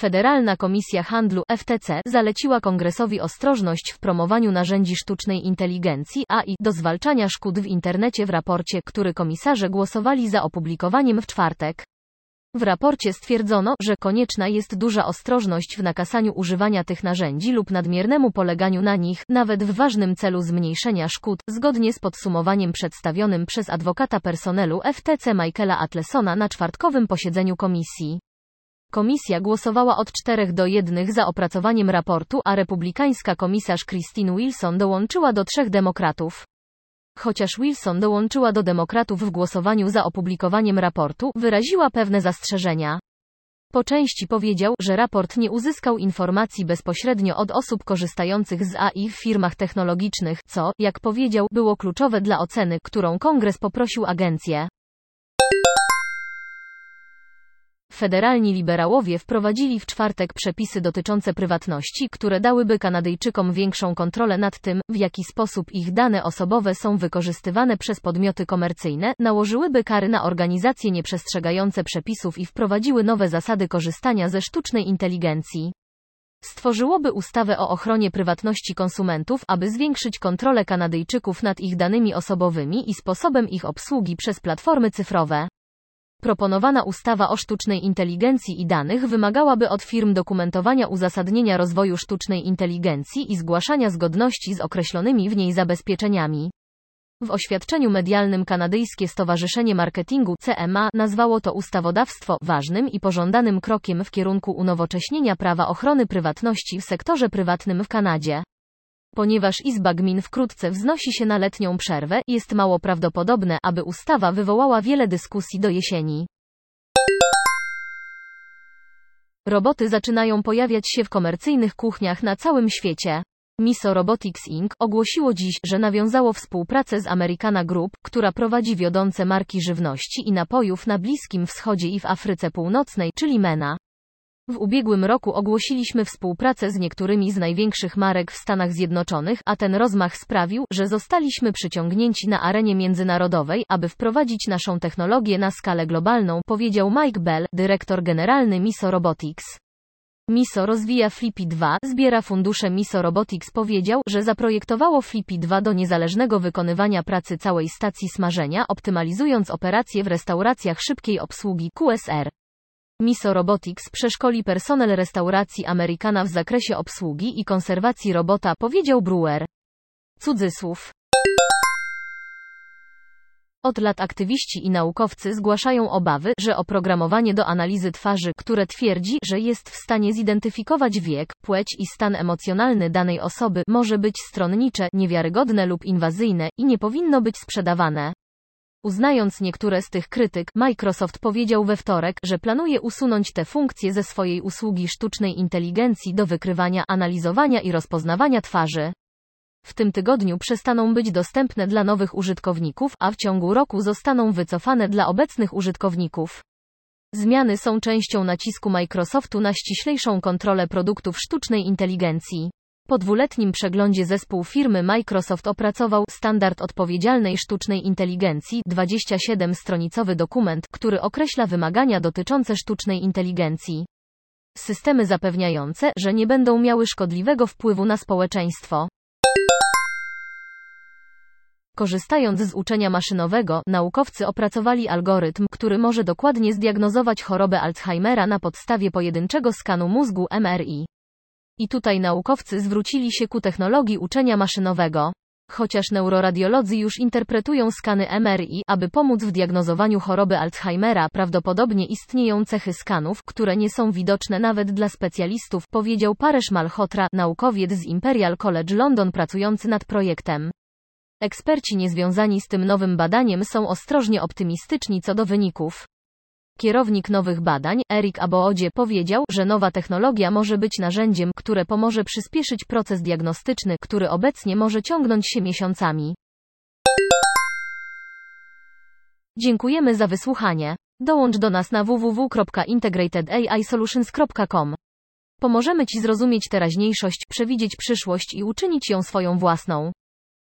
Federalna Komisja Handlu FTC zaleciła Kongresowi ostrożność w promowaniu narzędzi sztucznej inteligencji AI do zwalczania szkód w internecie w raporcie, który komisarze głosowali za opublikowaniem w czwartek. W raporcie stwierdzono, że konieczna jest duża ostrożność w nakasaniu używania tych narzędzi lub nadmiernemu poleganiu na nich, nawet w ważnym celu zmniejszenia szkód, zgodnie z podsumowaniem przedstawionym przez adwokata personelu FTC Michaela Atlesona na czwartkowym posiedzeniu komisji. Komisja głosowała od 4 do 1 za opracowaniem raportu, a republikańska komisarz Christine Wilson dołączyła do trzech demokratów. Chociaż Wilson dołączyła do demokratów w głosowaniu za opublikowaniem raportu, wyraziła pewne zastrzeżenia. Po części powiedział, że raport nie uzyskał informacji bezpośrednio od osób korzystających z AI w firmach technologicznych, co, jak powiedział, było kluczowe dla oceny, którą kongres poprosił agencję. Federalni liberałowie wprowadzili w czwartek przepisy dotyczące prywatności, które dałyby Kanadyjczykom większą kontrolę nad tym, w jaki sposób ich dane osobowe są wykorzystywane przez podmioty komercyjne, nałożyłyby kary na organizacje nieprzestrzegające przepisów i wprowadziły nowe zasady korzystania ze sztucznej inteligencji. Stworzyłoby ustawę o ochronie prywatności konsumentów, aby zwiększyć kontrolę Kanadyjczyków nad ich danymi osobowymi i sposobem ich obsługi przez platformy cyfrowe. Proponowana ustawa o sztucznej inteligencji i danych wymagałaby od firm dokumentowania uzasadnienia rozwoju sztucznej inteligencji i zgłaszania zgodności z określonymi w niej zabezpieczeniami. W oświadczeniu medialnym kanadyjskie Stowarzyszenie Marketingu CMA nazwało to ustawodawstwo ważnym i pożądanym krokiem w kierunku unowocześnienia prawa ochrony prywatności w sektorze prywatnym w Kanadzie. Ponieważ Izba Gmin wkrótce wznosi się na letnią przerwę, jest mało prawdopodobne, aby ustawa wywołała wiele dyskusji do jesieni. Roboty zaczynają pojawiać się w komercyjnych kuchniach na całym świecie. Miso Robotics Inc. ogłosiło dziś, że nawiązało współpracę z Americana Group, która prowadzi wiodące marki żywności i napojów na Bliskim Wschodzie i w Afryce Północnej, czyli MENA. W ubiegłym roku ogłosiliśmy współpracę z niektórymi z największych marek w Stanach Zjednoczonych, a ten rozmach sprawił, że zostaliśmy przyciągnięci na arenie międzynarodowej, aby wprowadzić naszą technologię na skalę globalną, powiedział Mike Bell, dyrektor generalny Miso Robotics. Miso rozwija Flippy 2, zbiera fundusze Miso Robotics powiedział, że zaprojektowało Flippy 2 do niezależnego wykonywania pracy całej stacji smażenia, optymalizując operacje w restauracjach szybkiej obsługi QSR. Miso Robotics przeszkoli personel restauracji Amerykana w zakresie obsługi i konserwacji robota, powiedział Brewer. Cudzysłów. Od lat aktywiści i naukowcy zgłaszają obawy, że oprogramowanie do analizy twarzy, które twierdzi, że jest w stanie zidentyfikować wiek, płeć i stan emocjonalny danej osoby, może być stronnicze, niewiarygodne lub inwazyjne i nie powinno być sprzedawane. Uznając niektóre z tych krytyk, Microsoft powiedział we wtorek, że planuje usunąć te funkcje ze swojej usługi sztucznej inteligencji do wykrywania, analizowania i rozpoznawania twarzy. W tym tygodniu przestaną być dostępne dla nowych użytkowników, a w ciągu roku zostaną wycofane dla obecnych użytkowników. Zmiany są częścią nacisku Microsoftu na ściślejszą kontrolę produktów sztucznej inteligencji. Po dwuletnim przeglądzie zespół firmy Microsoft opracował standard odpowiedzialnej sztucznej inteligencji 27-stronicowy dokument, który określa wymagania dotyczące sztucznej inteligencji. Systemy zapewniające, że nie będą miały szkodliwego wpływu na społeczeństwo. Korzystając z uczenia maszynowego, naukowcy opracowali algorytm, który może dokładnie zdiagnozować chorobę Alzheimera na podstawie pojedynczego skanu mózgu MRI. I tutaj naukowcy zwrócili się ku technologii uczenia maszynowego. Chociaż neuroradiolodzy już interpretują skany MRI, aby pomóc w diagnozowaniu choroby Alzheimera, prawdopodobnie istnieją cechy skanów, które nie są widoczne nawet dla specjalistów, powiedział Paresh Malhotra, naukowiec z Imperial College London pracujący nad projektem. Eksperci niezwiązani z tym nowym badaniem są ostrożnie optymistyczni co do wyników. Kierownik nowych badań, Erik Aboodzie, powiedział, że nowa technologia może być narzędziem, które pomoże przyspieszyć proces diagnostyczny, który obecnie może ciągnąć się miesiącami. Dziękujemy za wysłuchanie. Dołącz do nas na www.integratedaisolutions.com. Pomożemy Ci zrozumieć teraźniejszość, przewidzieć przyszłość i uczynić ją swoją własną.